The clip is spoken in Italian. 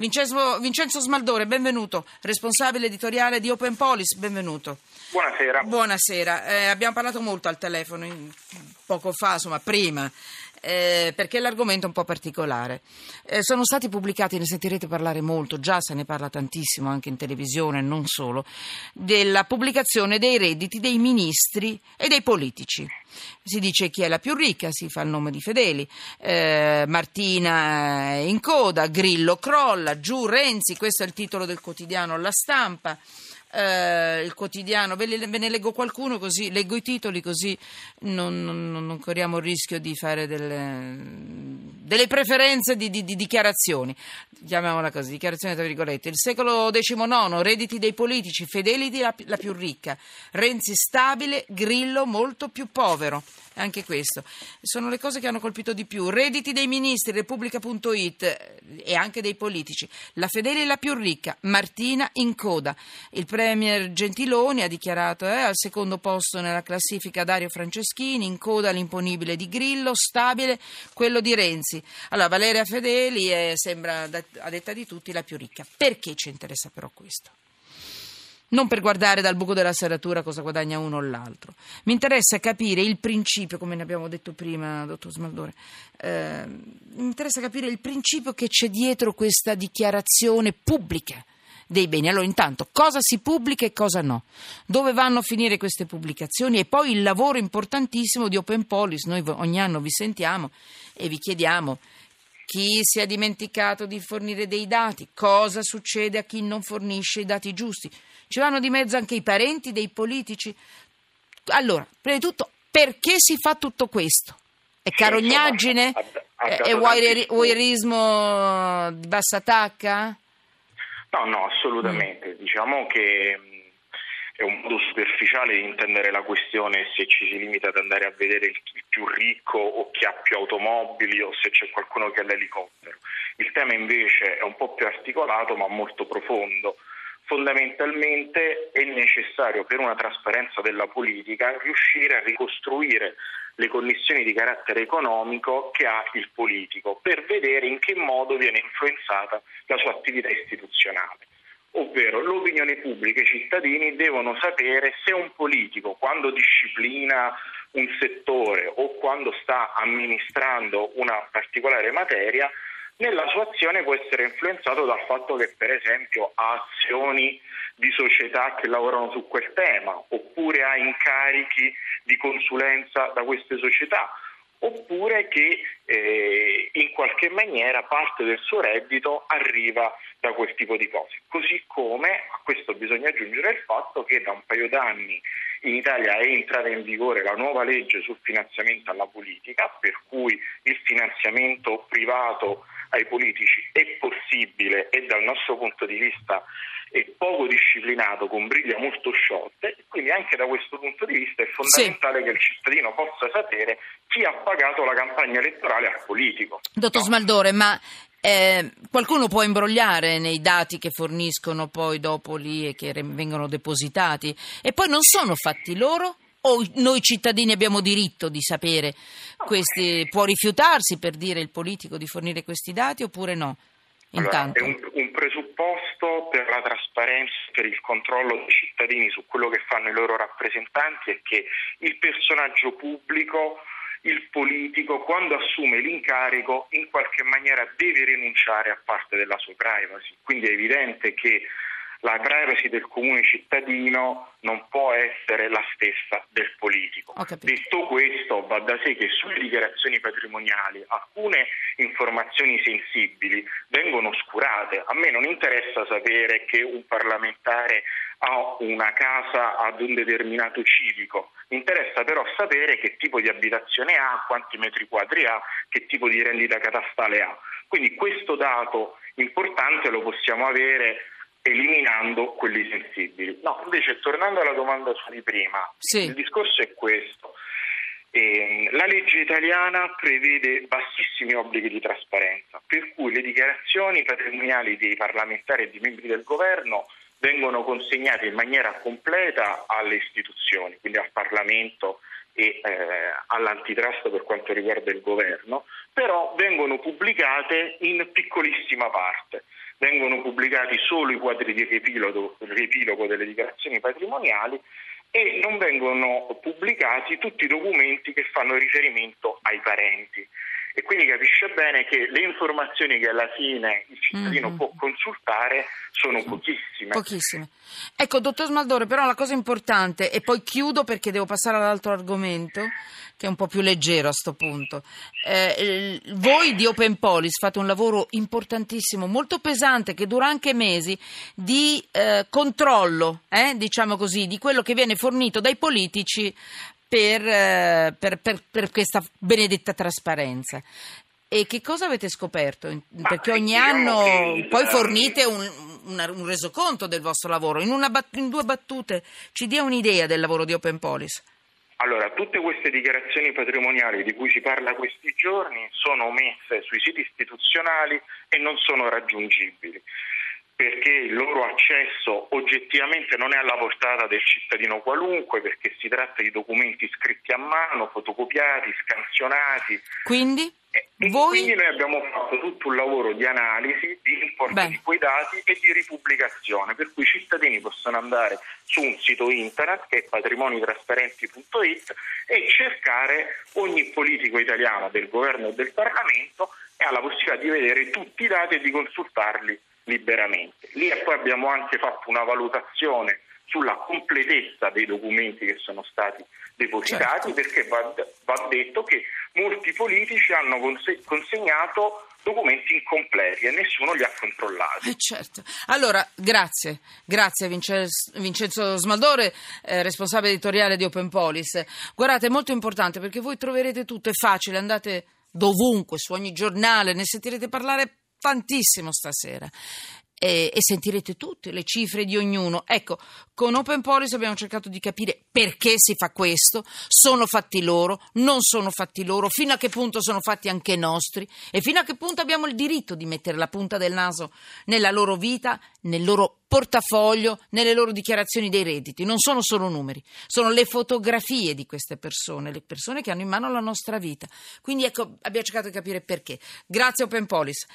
Vincenzo, Vincenzo Smaldore, benvenuto, responsabile editoriale di Open Police, benvenuto. Buonasera. Buonasera, eh, abbiamo parlato molto al telefono poco fa, insomma prima, eh, perché l'argomento è un po' particolare. Eh, sono stati pubblicati, ne sentirete parlare molto, già se ne parla tantissimo anche in televisione, non solo, della pubblicazione dei redditi dei ministri e dei politici. Si dice chi è la più ricca, si fa il nome di Fedeli, eh, Martina in coda, Grillo crolla, giù Renzi, questo è il titolo del quotidiano La Stampa eh, il quotidiano, ve, le, ve, ne leggo qualcuno così, leggo i titoli così non, non, non corriamo il rischio di fare delle, delle preferenze di, di, di, dichiarazioni, chiamiamola così, dichiarazioni tra virgolette. Il secolo XIX, redditi dei politici, Fedeli la, la più ricca, Renzi stabile, Grillo molto più povero anche questo. Sono le cose che hanno colpito di più. Redditi dei ministri, Repubblica.it eh, e anche dei politici. La Fedele è la più ricca, Martina in coda. Il premier Gentiloni ha dichiarato eh, al secondo posto nella classifica Dario Franceschini, in coda l'imponibile di Grillo, stabile quello di Renzi. Allora Valeria Fedeli è, sembra, a detta di tutti, la più ricca. Perché ci interessa però questo? Non per guardare dal buco della serratura cosa guadagna uno o l'altro. Mi interessa capire il principio, come ne abbiamo detto prima, dottor Smaldore, eh, mi interessa capire il principio che c'è dietro questa dichiarazione pubblica dei beni. Allora, intanto, cosa si pubblica e cosa no? Dove vanno a finire queste pubblicazioni? E poi il lavoro importantissimo di Open Police. Noi ogni anno vi sentiamo e vi chiediamo chi si è dimenticato di fornire dei dati, cosa succede a chi non fornisce i dati giusti. Ci vanno di mezzo anche i parenti dei politici. Allora, prima di tutto, perché si fa tutto questo? È carognaggine? È voyeurismo di bassa tacca? No, no, assolutamente. Mm. Diciamo che è un modo superficiale di intendere la questione se ci si limita ad andare a vedere il più ricco o chi ha più automobili o se c'è qualcuno che ha l'elicottero. Il tema invece è un po' più articolato ma molto profondo fondamentalmente è necessario per una trasparenza della politica riuscire a ricostruire le connessioni di carattere economico che ha il politico per vedere in che modo viene influenzata la sua attività istituzionale. Ovvero l'opinione pubblica e i cittadini devono sapere se un politico quando disciplina un settore o quando sta amministrando una particolare materia nella sua azione può essere influenzato dal fatto che per esempio ha azioni di società che lavorano su quel tema oppure ha incarichi di consulenza da queste società oppure che eh, in qualche maniera parte del suo reddito arriva da quel tipo di cose. Così come a questo bisogna aggiungere il fatto che da un paio d'anni in Italia è entrata in vigore la nuova legge sul finanziamento alla politica, per cui il finanziamento privato ai politici è possibile e dal nostro punto di vista è poco disciplinato, con briglie molto sciolte, quindi anche da questo punto di vista è fondamentale sì. che il cittadino possa sapere chi ha pagato la campagna elettorale al politico. Dottor no? Smaldore, ma eh, qualcuno può imbrogliare nei dati che forniscono poi dopo lì e che vengono depositati e poi non sono fatti loro? O noi cittadini abbiamo diritto di sapere questi, può rifiutarsi per dire il politico di fornire questi dati oppure no? Allora, è un, un, presupposto per la trasparenza, per il controllo dei cittadini su quello che fanno i loro rappresentanti è che il personaggio pubblico, il politico, quando assume l'incarico, in qualche maniera deve rinunciare a parte della sua privacy. Quindi è evidente che la privacy del comune cittadino non può essere la stessa del politico. Detto questo, va da sé che sulle dichiarazioni patrimoniali alcune informazioni sensibili vengono oscurate. A me non interessa sapere che un parlamentare ha una casa ad un determinato civico, mi interessa però sapere che tipo di abitazione ha, quanti metri quadri ha, che tipo di rendita catastale ha. Quindi questo dato importante lo possiamo avere eliminando quelli sensibili. No, invece tornando alla domanda su di prima, sì. il discorso è questo. Eh, la legge italiana prevede bassissimi obblighi di trasparenza, per cui le dichiarazioni patrimoniali dei parlamentari e dei membri del governo vengono consegnate in maniera completa alle istituzioni, quindi al Parlamento e eh, all'antitrust per quanto riguarda il governo, però vengono pubblicate in piccolissima parte vengono pubblicati solo i quadri di riepilogo, riepilogo delle dichiarazioni patrimoniali e non vengono pubblicati tutti i documenti che fanno riferimento ai parenti e quindi capisce bene che le informazioni che alla fine il cittadino mm-hmm. può consultare sono pochissime. Pochissime. Ecco, dottor Smaldore, però la cosa importante, e poi chiudo perché devo passare all'altro argomento, che è un po' più leggero a questo punto. Eh, voi di Open Police fate un lavoro importantissimo, molto pesante, che dura anche mesi, di eh, controllo, eh, diciamo così, di quello che viene fornito dai politici per, eh, per, per, per questa benedetta trasparenza. E che cosa avete scoperto? Perché ogni anno poi fornite un, un, un, resoconto del vostro lavoro. In, bat- in, due battute ci dia un'idea del lavoro di Open Police. Allora, tutte queste dichiarazioni patrimoniali di cui si parla questi giorni sono messe sui siti istituzionali e non sono raggiungibili perché il loro accesso oggettivamente non è alla portata del cittadino qualunque, perché si tratta di documenti scritti a mano, fotocopiati, scansionati. Quindi? E Voi... quindi noi abbiamo fatto tutto un lavoro di analisi, di import Beh. di quei dati e di ripubblicazione, per cui i cittadini possono andare su un sito internet che è patrimonitrasparenti.it e cercare ogni politico italiano del governo e del Parlamento e ha la possibilità di vedere tutti i dati e di consultarli liberamente. Lì poi abbiamo anche fatto una valutazione sulla completezza dei documenti che sono stati depositati, certo. perché va, va, detto che molti politici hanno consegnato documenti incompleti e nessuno li ha controllati. Eh certo. Allora, grazie, grazie Vincenzo Smaldore, eh, responsabile editoriale di Open Police. Guardate, è molto importante perché voi troverete tutto, è facile, andate dovunque, su ogni giornale, ne sentirete parlare tantissimo stasera. E, e, sentirete tutte le cifre di ognuno. Ecco, con Open Policy abbiamo cercato di capire perché si fa questo, sono fatti loro, non sono fatti loro, fino a che punto sono fatti anche nostri e fino a che punto abbiamo il diritto di mettere la punta del naso nella loro vita, nel loro portafoglio, nelle loro dichiarazioni dei redditi. Non sono solo numeri, sono le fotografie di queste persone, le persone che hanno in mano la nostra vita. Quindi ecco, abbiamo cercato di capire perché. Grazie Open Police.